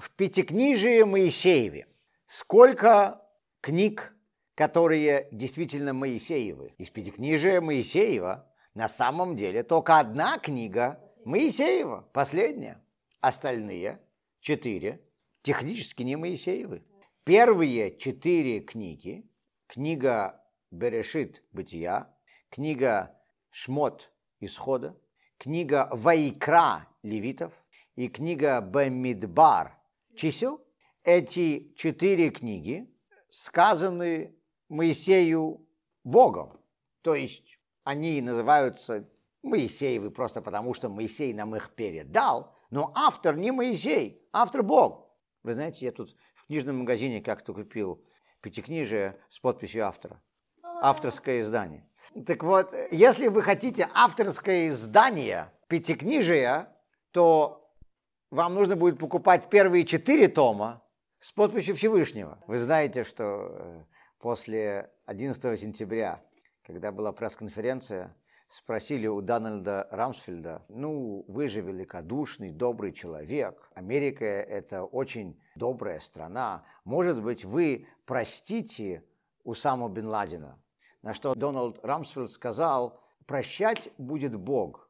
в Пятикнижии Моисееве сколько книг, которые действительно Моисеевы? Из Пятикнижия Моисеева на самом деле только одна книга Моисеева, последняя. Остальные четыре технически не Моисеевы. Первые четыре книги, книга Берешит Бытия, книга Шмот Исхода, книга Вайкра Левитов и книга Бамидбар Чисел, эти четыре книги сказаны Моисею Богом. То есть они называются Моисеевы просто потому, что Моисей нам их передал, но автор не Моисей, автор Бог. Вы знаете, я тут в книжном магазине как-то купил пятикнижие с подписью автора. Авторское издание. Так вот, если вы хотите авторское издание пятикнижия, то вам нужно будет покупать первые четыре тома с подписью Всевышнего. Вы знаете, что э, после 11 сентября, когда была пресс-конференция, спросили у Дональда Рамсфельда, ну, вы же великодушный, добрый человек, Америка – это очень добрая страна, может быть, вы простите Усаму бен Ладена? На что Дональд Рамсфельд сказал, прощать будет Бог.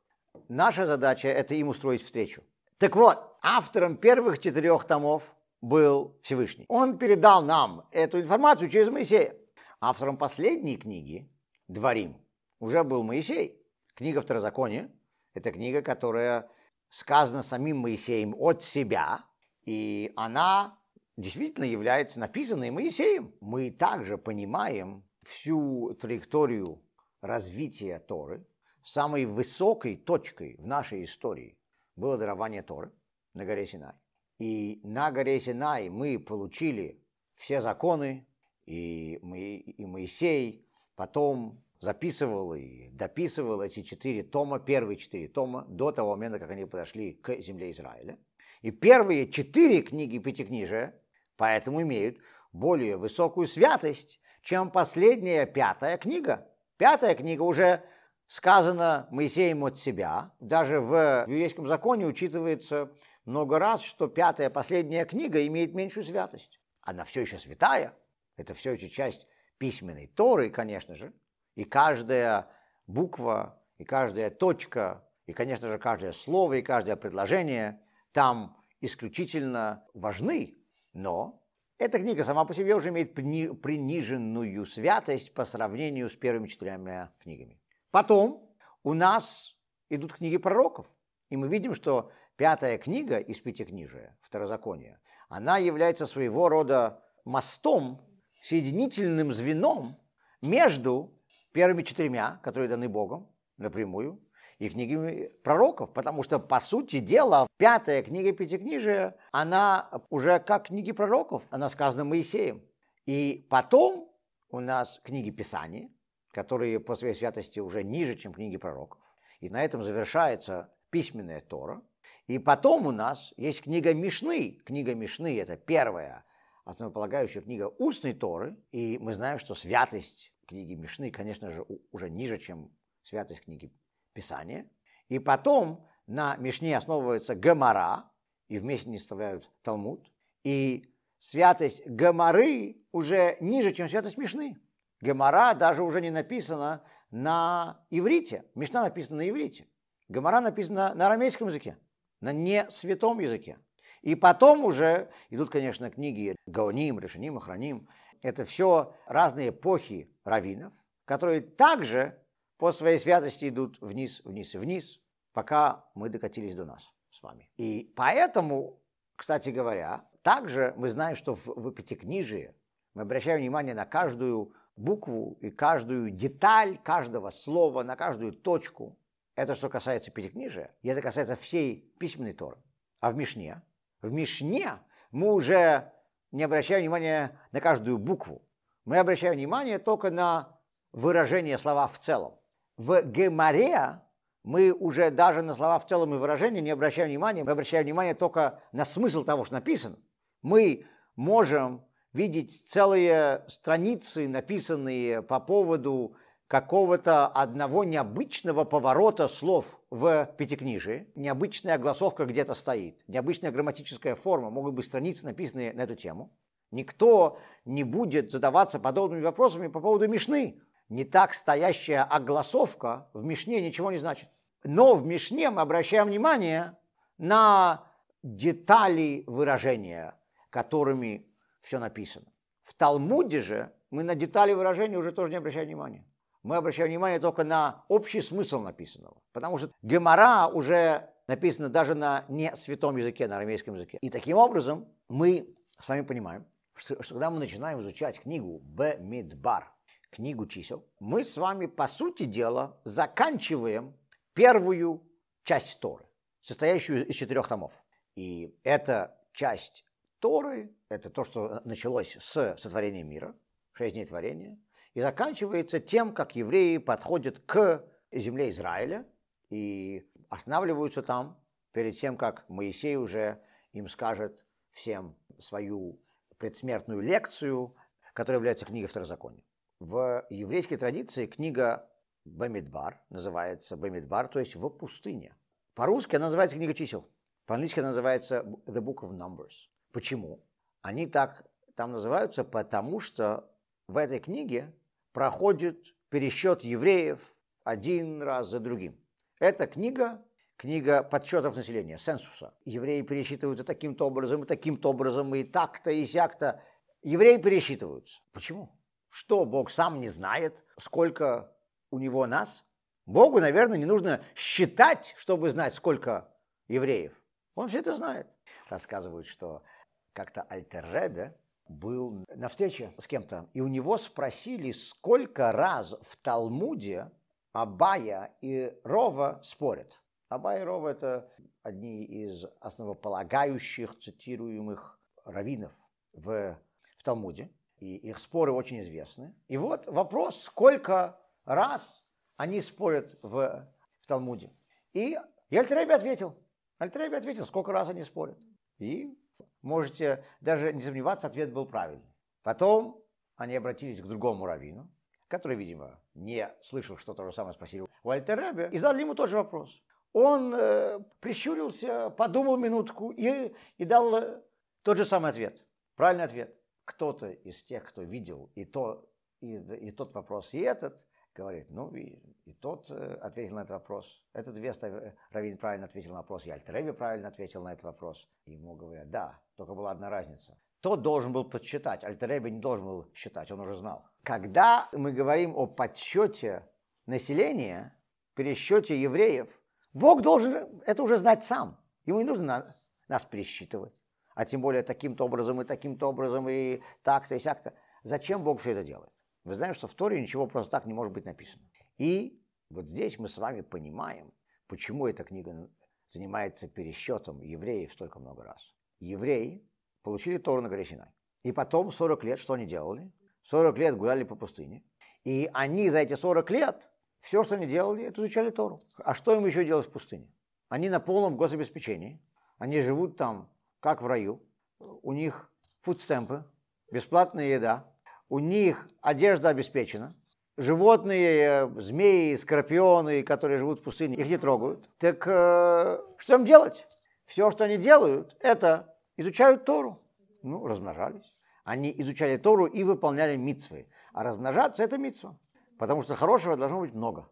Наша задача – это им устроить встречу. Так вот, автором первых четырех томов был Всевышний. Он передал нам эту информацию через Моисея. Автором последней книги «Дворим» уже был Моисей. Книга Второзакония – это книга, которая сказана самим Моисеем от себя, и она действительно является написанной Моисеем. Мы также понимаем всю траекторию развития Торы. Самой высокой точкой в нашей истории было дарование Торы на горе Синай. И на горе Синай мы получили все законы, и, мы, и Моисей потом записывал и дописывал эти четыре тома, первые четыре тома, до того момента, как они подошли к земле Израиля. И первые четыре книги Пятикнижия поэтому имеют более высокую святость, чем последняя пятая книга. Пятая книга уже сказана Моисеем от себя. Даже в еврейском законе учитывается много раз, что пятая, последняя книга имеет меньшую святость. Она все еще святая. Это все еще часть письменной Торы, конечно же. И каждая буква, и каждая точка, и, конечно же, каждое слово, и каждое предложение там исключительно важны. Но эта книга сама по себе уже имеет приниженную святость по сравнению с первыми четырьмя книгами. Потом у нас идут книги пророков. И мы видим, что пятая книга из пятикнижия, Второзакония, она является своего рода мостом, соединительным звеном между первыми четырьмя, которые даны Богом напрямую, и книгами пророков, потому что, по сути дела, пятая книга Пятикнижия, она уже как книги пророков, она сказана Моисеем. И потом у нас книги Писания, которые по своей святости уже ниже, чем книги пророков. И на этом завершается письменная Тора. И потом у нас есть книга Мишны. Книга Мишны – это первая основополагающая книга устной Торы. И мы знаем, что святость книги Мишны, конечно же, уже ниже, чем святость книги Писания. И потом на Мишне основывается Гамара, и вместе не составляют Талмуд. И святость Гамары уже ниже, чем святость Мишны. Гамара даже уже не написана на иврите. Мишна написана на иврите. Гамара написана на арамейском языке, на не святом языке. И потом уже идут, конечно, книги Гаоним, Решаним, Охраним. Это все разные эпохи раввинов, которые также по своей святости идут вниз, вниз и вниз, пока мы докатились до нас с вами. И поэтому, кстати говоря, также мы знаем, что в, в Пятикнижии мы обращаем внимание на каждую букву и каждую деталь каждого слова, на каждую точку. Это что касается Пятикнижия, и это касается всей письменной Торы. А в Мишне в Мишне мы уже не обращаем внимания на каждую букву. Мы обращаем внимание только на выражение слова в целом. В Гемаре мы уже даже на слова в целом и выражения не обращаем внимания, мы обращаем внимание только на смысл того, что написано. Мы можем видеть целые страницы, написанные по поводу какого-то одного необычного поворота слов в пятикнижии. Необычная огласовка где-то стоит, необычная грамматическая форма, могут быть страницы, написанные на эту тему. Никто не будет задаваться подобными вопросами по поводу Мишны. Не так стоящая огласовка в Мишне ничего не значит. Но в Мишне мы обращаем внимание на детали выражения, которыми все написано. В Талмуде же мы на детали выражения уже тоже не обращаем внимания мы обращаем внимание только на общий смысл написанного. Потому что Гемора уже написано даже на не святом языке, на арамейском языке. И таким образом мы с вами понимаем, что, что когда мы начинаем изучать книгу Б-Мидбар, книгу чисел, мы с вами, по сути дела, заканчиваем первую часть Торы, состоящую из четырех томов. И эта часть Торы, это то, что началось с сотворения мира, шесть дней творения – и заканчивается тем, как евреи подходят к земле Израиля и останавливаются там перед тем, как Моисей уже им скажет всем свою предсмертную лекцию, которая является книгой Второзакония. В еврейской традиции книга Бамидбар называется Бамидбар, то есть в пустыне. По-русски она называется книга чисел. По-английски она называется The Book of Numbers. Почему? Они так там называются, потому что в этой книге проходит пересчет евреев один раз за другим. Эта книга, книга подсчетов населения, сенсуса. Евреи пересчитываются таким-то образом и таким-то образом, и так-то, и сяк-то. Евреи пересчитываются. Почему? Что, Бог сам не знает, сколько у него нас? Богу, наверное, не нужно считать, чтобы знать, сколько евреев. Он все это знает. Рассказывают, что как-то Альтерребе был на встрече с кем-то, и у него спросили, сколько раз в Талмуде Абая и Рова спорят. Абая и Рова – это одни из основополагающих цитируемых раввинов в, в Талмуде, и их споры очень известны. И вот вопрос, сколько раз они спорят в, в Талмуде. И, Альтреби ответил. Альтреби ответил, сколько раз они спорят. И можете даже не сомневаться, ответ был правильный. Потом они обратились к другому раввину, который, видимо, не слышал, что то же самое спросили у Альтеребе, и задали ему тот же вопрос. Он э, прищурился, подумал минутку и, и дал э, тот же самый ответ. Правильный ответ. Кто-то из тех, кто видел и, то, и, и тот вопрос, и этот, говорит, ну и, и тот э, ответил на этот вопрос. Этот Веста э, Равин правильно ответил на вопрос, и Альтереви правильно ответил на этот вопрос. И ему говорят, да, только была одна разница. Тот должен был подсчитать, Альтереби не должен был считать, он уже знал. Когда мы говорим о подсчете населения, пересчете евреев, Бог должен это уже знать сам. Ему не нужно на, нас пересчитывать. А тем более таким-то образом и таким-то образом и так-то и сяк-то. Зачем Бог все это делает? Мы знаем, что в Торе ничего просто так не может быть написано. И вот здесь мы с вами понимаем, почему эта книга занимается пересчетом евреев столько много раз. Евреи получили Тору на горе Синай. И потом 40 лет что они делали? 40 лет гуляли по пустыне. И они за эти 40 лет все, что они делали, это изучали Тору. А что им еще делать в пустыне? Они на полном гособеспечении. Они живут там, как в раю. У них фудстемпы, бесплатная еда, у них одежда обеспечена, животные, змеи, скорпионы, которые живут в пустыне, их не трогают. Так э, что им делать? Все, что они делают, это изучают Тору. Ну, размножались. Они изучали Тору и выполняли митцвы. А размножаться – это митцва. Потому что хорошего должно быть много.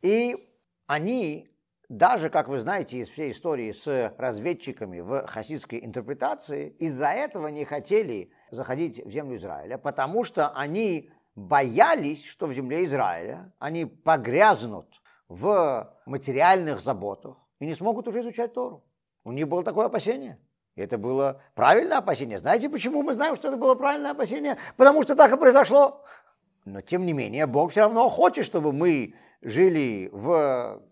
И они, даже, как вы знаете из всей истории с разведчиками в хасидской интерпретации, из-за этого не хотели заходить в землю Израиля, потому что они боялись, что в земле Израиля они погрязнут в материальных заботах и не смогут уже изучать Тору. У них было такое опасение. И это было правильное опасение. Знаете, почему мы знаем, что это было правильное опасение? Потому что так и произошло. Но тем не менее, Бог все равно хочет, чтобы мы жили в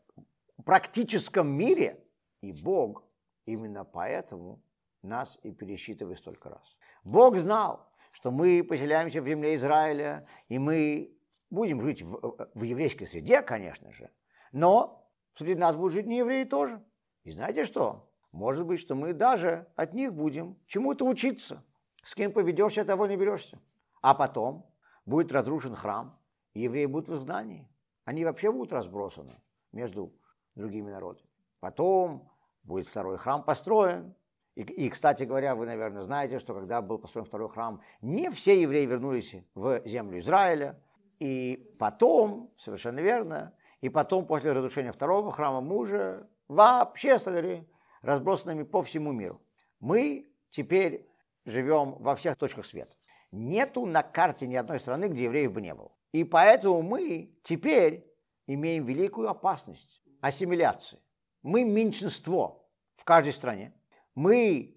практическом мире. И Бог именно поэтому нас и пересчитывает столько раз. Бог знал, что мы поселяемся в земле Израиля, и мы будем жить в, в еврейской среде, конечно же, но среди нас будут жить не евреи тоже. И знаете что? Может быть, что мы даже от них будем чему-то учиться. С кем поведешься, того не берешься. А потом будет разрушен храм, евреи будут в изгнании. Они вообще будут разбросаны между другими народами. Потом будет второй храм построен. И, и, кстати говоря, вы, наверное, знаете, что когда был построен второй храм, не все евреи вернулись в землю Израиля. И потом, совершенно верно, и потом, после разрушения второго храма, мы уже вообще стали разбросанными по всему миру. Мы теперь живем во всех точках света. Нету на карте ни одной страны, где евреев бы не было. И поэтому мы теперь имеем великую опасность ассимиляции. Мы меньшинство в каждой стране. Мы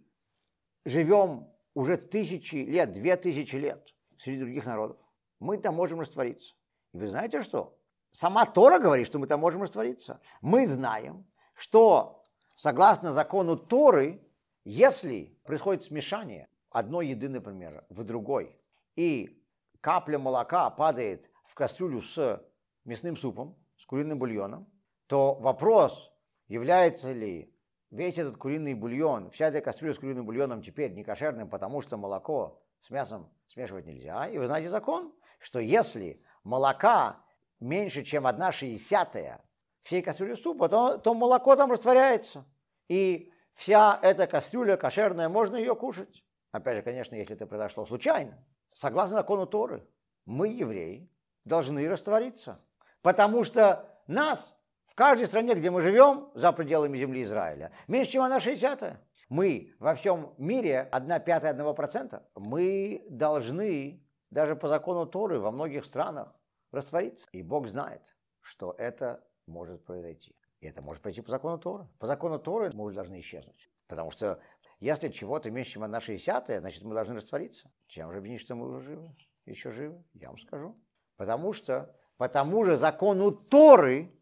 живем уже тысячи лет, две тысячи лет среди других народов. Мы там можем раствориться. И вы знаете что? Сама Тора говорит, что мы там можем раствориться. Мы знаем, что согласно закону Торы, если происходит смешание одной еды, например, в другой, и капля молока падает в кастрюлю с мясным супом, с куриным бульоном, то вопрос, является ли весь этот куриный бульон, вся эта кастрюля с куриным бульоном теперь не кошерным, потому что молоко с мясом смешивать нельзя. И вы знаете закон, что если молока меньше, чем одна шестьдесятая всей кастрюли супа, то, то молоко там растворяется. И вся эта кастрюля кошерная, можно ее кушать. Опять же, конечно, если это произошло случайно. Согласно закону Торы, мы, евреи, должны раствориться. Потому что нас в каждой стране, где мы живем, за пределами земли Израиля, меньше, чем одна шестьдесятая. Мы во всем мире одна пятая одного процента. Мы должны, даже по закону Торы, во многих странах раствориться. И Бог знает, что это может произойти. И это может пройти по закону Торы. По закону Торы мы уже должны исчезнуть. Потому что если чего-то меньше, чем одна шестьдесятая, значит, мы должны раствориться. Чем же объяснить, что мы уже живы? Еще живы? Я вам скажу. Потому что по тому же закону Торы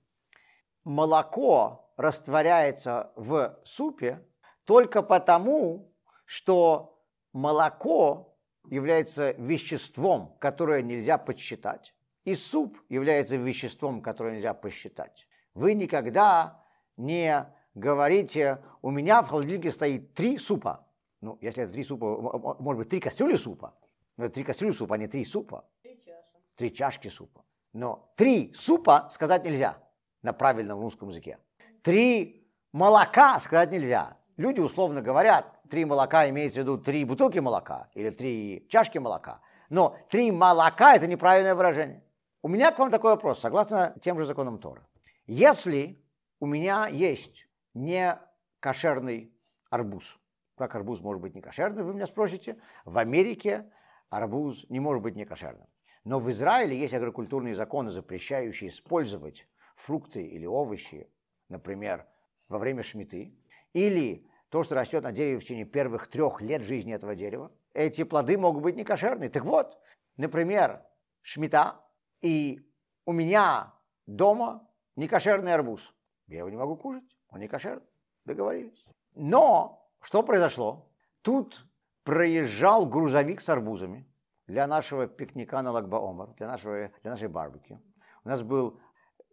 молоко растворяется в супе только потому, что молоко является веществом, которое нельзя подсчитать, и суп является веществом, которое нельзя посчитать. Вы никогда не говорите, у меня в холодильнике стоит три супа. Ну, если это три супа, может быть, три кастрюли супа. Но это три кастрюли супа, а не три супа. Три чаши. Три чашки супа. Но три супа сказать нельзя на правильном русском языке. Три молока сказать нельзя. Люди условно говорят, три молока имеется в виду три бутылки молока или три чашки молока. Но три молока – это неправильное выражение. У меня к вам такой вопрос, согласно тем же законам Тора. Если у меня есть не кошерный арбуз, как арбуз может быть не кошерный, вы меня спросите, в Америке арбуз не может быть не кошерным. Но в Израиле есть агрокультурные законы, запрещающие использовать фрукты или овощи, например, во время шмиты, или то, что растет на дереве в течение первых трех лет жизни этого дерева, эти плоды могут быть некошерные. Так вот, например, шмита, и у меня дома некошерный арбуз. Я его не могу кушать, он не кошерный. Договорились. Но что произошло? Тут проезжал грузовик с арбузами для нашего пикника на Лагбаомар, для, нашего, для нашей барбекю. У нас был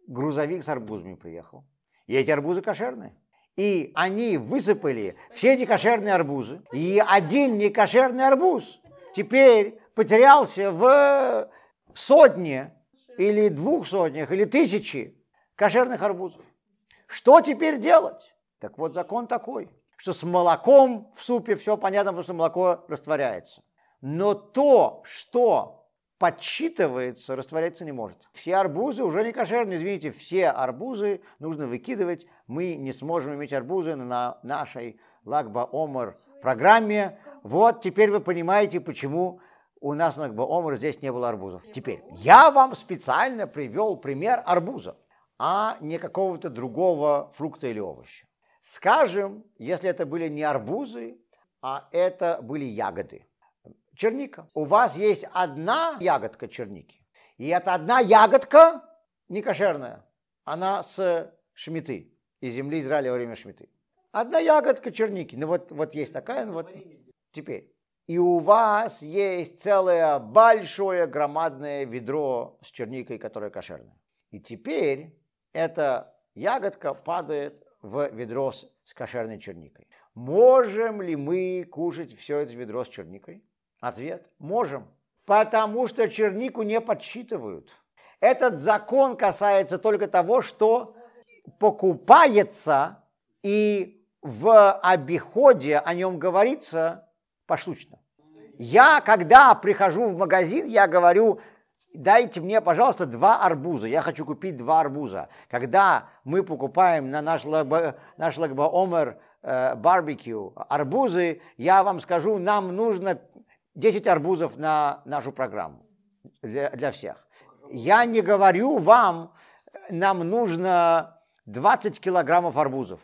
грузовик с арбузами приехал. И эти арбузы кошерные. И они высыпали все эти кошерные арбузы. И один некошерный арбуз теперь потерялся в сотне или двух сотнях или тысячи кошерных арбузов. Что теперь делать? Так вот закон такой, что с молоком в супе все понятно, потому что молоко растворяется. Но то, что подсчитывается, растворяться не может. Все арбузы уже не кошерные, извините, все арбузы нужно выкидывать. Мы не сможем иметь арбузы на нашей Лагба Омар программе. Вот теперь вы понимаете, почему у нас на Лагба Омар здесь не было арбузов. Теперь, я вам специально привел пример арбуза, а не какого-то другого фрукта или овоща. Скажем, если это были не арбузы, а это были ягоды черника. У вас есть одна ягодка черники. И эта одна ягодка не кошерная. Она с шмиты, из земли Израиля во время шмиты. Одна ягодка черники. Ну вот, вот есть такая, ну вот теперь. И у вас есть целое большое громадное ведро с черникой, которое кошерное. И теперь эта ягодка падает в ведро с, с кошерной черникой. Можем ли мы кушать все это ведро с черникой? Ответ – можем. Потому что чернику не подсчитывают. Этот закон касается только того, что покупается и в обиходе о нем говорится поштучно. Я, когда прихожу в магазин, я говорю, дайте мне, пожалуйста, два арбуза. Я хочу купить два арбуза. Когда мы покупаем на наш, наш лагбаомер э, барбекю арбузы, я вам скажу, нам нужно 10 арбузов на нашу программу для, для всех. Я не говорю вам, нам нужно 20 килограммов арбузов.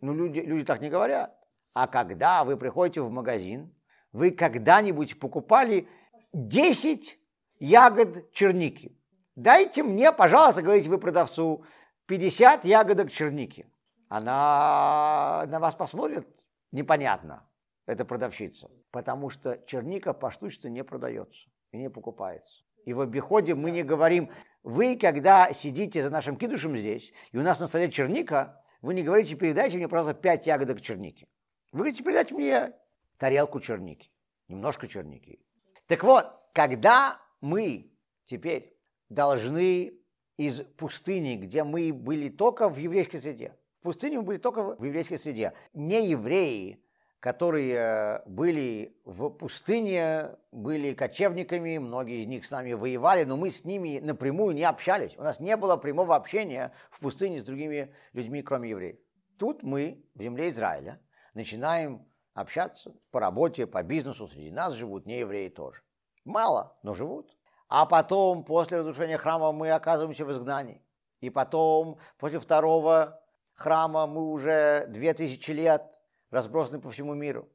Ну, люди, люди так не говорят. А когда вы приходите в магазин, вы когда-нибудь покупали 10 ягод черники? Дайте мне, пожалуйста, говорите вы продавцу, 50 ягодок черники. Она на вас посмотрит непонятно, эта продавщица. Потому что черника поштучно не продается и не покупается. И в обиходе мы не говорим, вы, когда сидите за нашим кидушем здесь, и у нас на столе черника, вы не говорите, передайте мне, пожалуйста, 5 ягодок черники. Вы говорите, передайте мне тарелку черники, немножко черники. Так вот, когда мы теперь должны из пустыни, где мы были только в еврейской среде, в пустыне мы были только в еврейской среде, не евреи, которые были в пустыне, были кочевниками, многие из них с нами воевали, но мы с ними напрямую не общались. У нас не было прямого общения в пустыне с другими людьми, кроме евреев. Тут мы в земле Израиля начинаем общаться по работе, по бизнесу. Среди нас живут не евреи тоже. Мало, но живут. А потом, после разрушения храма, мы оказываемся в изгнании. И потом, после второго храма, мы уже две тысячи лет разбросаны по всему миру.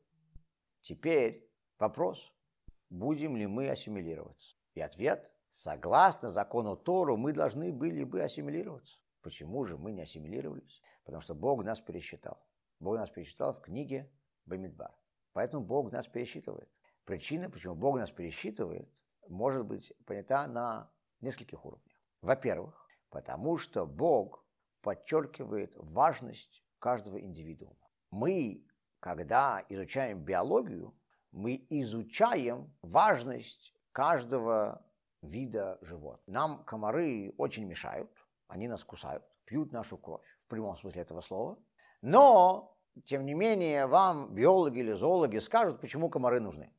Теперь вопрос, будем ли мы ассимилироваться? И ответ, согласно закону Тору, мы должны были бы ассимилироваться. Почему же мы не ассимилировались? Потому что Бог нас пересчитал. Бог нас пересчитал в книге Бамидбар. Поэтому Бог нас пересчитывает. Причина, почему Бог нас пересчитывает, может быть понята на нескольких уровнях. Во-первых, потому что Бог подчеркивает важность каждого индивидуума. Мы, когда изучаем биологию, мы изучаем важность каждого вида животных. Нам комары очень мешают, они нас кусают, пьют нашу кровь, в прямом смысле этого слова. Но, тем не менее, вам биологи или зоологи скажут, почему комары нужны.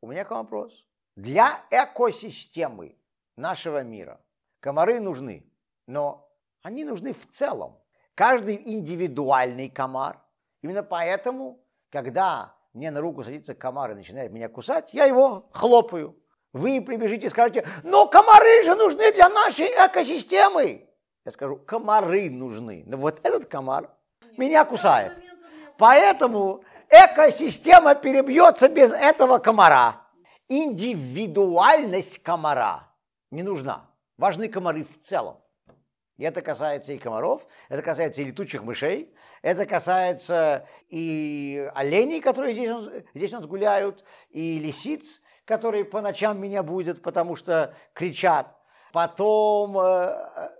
У меня к вам вопрос. Для экосистемы нашего мира комары нужны, но они нужны в целом. Каждый индивидуальный комар. Именно поэтому, когда мне на руку садится комар и начинает меня кусать, я его хлопаю. Вы прибежите и скажете, но комары же нужны для нашей экосистемы. Я скажу, комары нужны. Но вот этот комар меня кусает. Поэтому экосистема перебьется без этого комара. Индивидуальность комара не нужна. Важны комары в целом. Это касается и комаров, это касается и летучих мышей, это касается и оленей, которые здесь, здесь у нас гуляют, и лисиц, которые по ночам меня будут, потому что кричат. Потом э,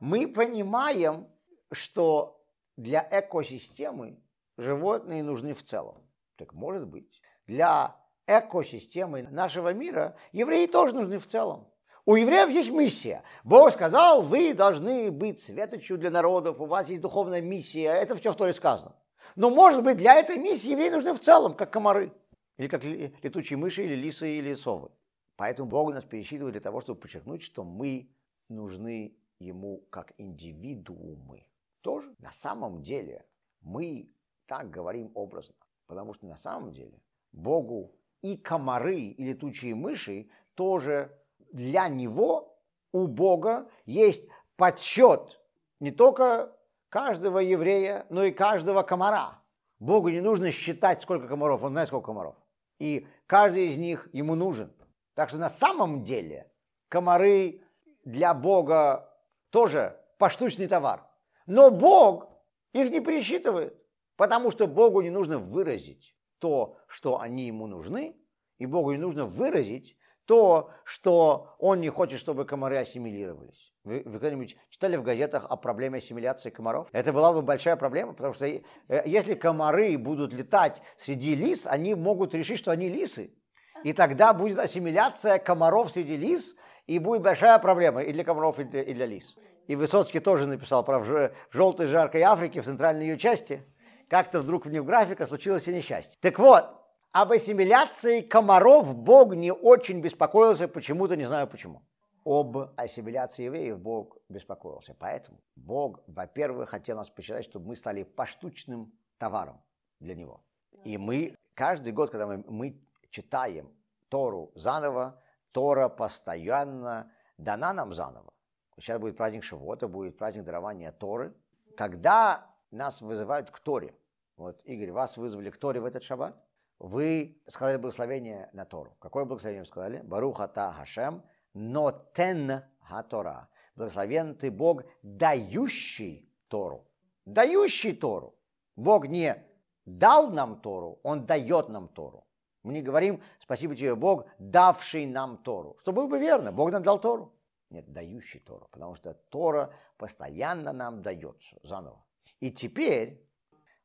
мы понимаем, что для экосистемы животные нужны в целом. Так может быть, для экосистемы нашего мира евреи тоже нужны в целом. У евреев есть миссия. Бог сказал, вы должны быть светочью для народов, у вас есть духовная миссия. Это все в Торе сказано. Но, может быть, для этой миссии евреи нужны в целом, как комары. Или как летучие мыши, или лисы, или совы. Поэтому Бог нас пересчитывает для того, чтобы подчеркнуть, что мы нужны Ему как индивидуумы тоже на самом деле мы так говорим образно, потому что на самом деле Богу и комары, и летучие мыши тоже для него, у Бога, есть подсчет не только каждого еврея, но и каждого комара. Богу не нужно считать, сколько комаров, он знает, сколько комаров. И каждый из них ему нужен. Так что на самом деле комары для Бога тоже поштучный товар. Но Бог их не пересчитывает, потому что Богу не нужно выразить то, что они ему нужны, и Богу не нужно выразить то, что он не хочет, чтобы комары ассимилировались. Вы, вы когда-нибудь читали в газетах о проблеме ассимиляции комаров? Это была бы большая проблема, потому что э, если комары будут летать среди лис, они могут решить, что они лисы. И тогда будет ассимиляция комаров среди лис, и будет большая проблема и для комаров, и для, и для лис. И Высоцкий тоже написал про в желтой жаркой Африке, в центральной ее части, как-то вдруг вне графика случилось и несчастье. Так вот, об ассимиляции комаров Бог не очень беспокоился, почему-то не знаю почему. Об ассимиляции евреев Бог беспокоился. Поэтому Бог, во-первых, хотел нас посчитать, чтобы мы стали поштучным товаром для Него. И мы каждый год, когда мы, мы читаем Тору заново, Тора постоянно дана нам заново. Сейчас будет праздник Шивота, будет праздник дарования Торы. Когда нас вызывают к Торе, вот, Игорь, вас вызвали к Торе в этот шаббат, вы сказали благословение на Тору. Какое благословение вы сказали? Баруха та Хашем, но тен Тора. Благословен ты Бог, дающий Тору. Дающий Тору. Бог не дал нам Тору, Он дает нам Тору. Мы не говорим, спасибо тебе, Бог, давший нам Тору. Что было бы верно, Бог нам дал Тору. Нет, дающий Тору, потому что Тора постоянно нам дается заново. И теперь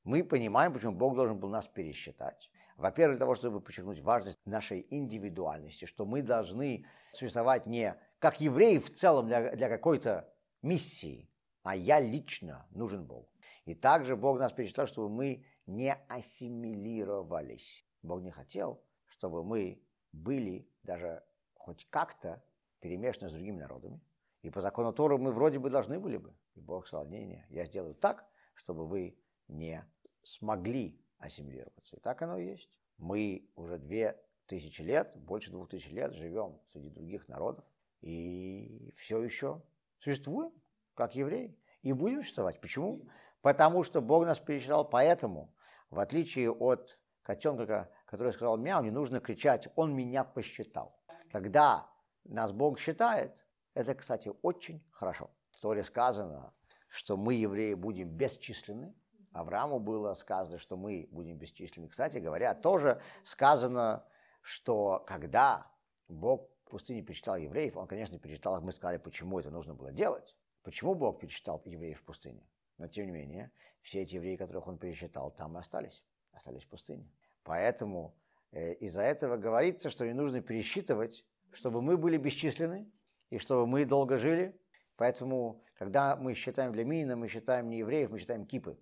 мы понимаем, почему Бог должен был нас пересчитать. Во-первых, для того, чтобы подчеркнуть важность нашей индивидуальности, что мы должны существовать не как евреи в целом для, для какой-то миссии, а я лично нужен Богу. И также Бог нас перечислял, чтобы мы не ассимилировались. Бог не хотел, чтобы мы были даже хоть как-то перемешаны с другими народами. И по закону Торы мы вроде бы должны были бы. И Бог сказал, не, не, я сделаю так, чтобы вы не смогли ассимилироваться. И так оно и есть. Мы уже две тысячи лет, больше двух тысяч лет живем среди других народов и все еще существуем, как евреи. И будем существовать. Почему? Потому что Бог нас пересчитал поэтому, в отличие от котенка, который сказал мяу, не нужно кричать, он меня посчитал. Когда нас Бог считает, это, кстати, очень хорошо. В Торе сказано, что мы, евреи, будем бесчисленны. Аврааму было сказано, что мы будем бесчисленны. Кстати говоря, тоже сказано, что когда Бог в пустыне перечитал евреев, он, конечно, перечитал мы сказали, почему это нужно было делать. Почему Бог перечитал евреев в пустыне? Но, тем не менее, все эти евреи, которых он пересчитал, там и остались. Остались в пустыне. Поэтому э, из-за этого говорится, что не нужно пересчитывать, чтобы мы были бесчисленны и чтобы мы долго жили. Поэтому, когда мы считаем для Минина, мы считаем не евреев, мы считаем кипы.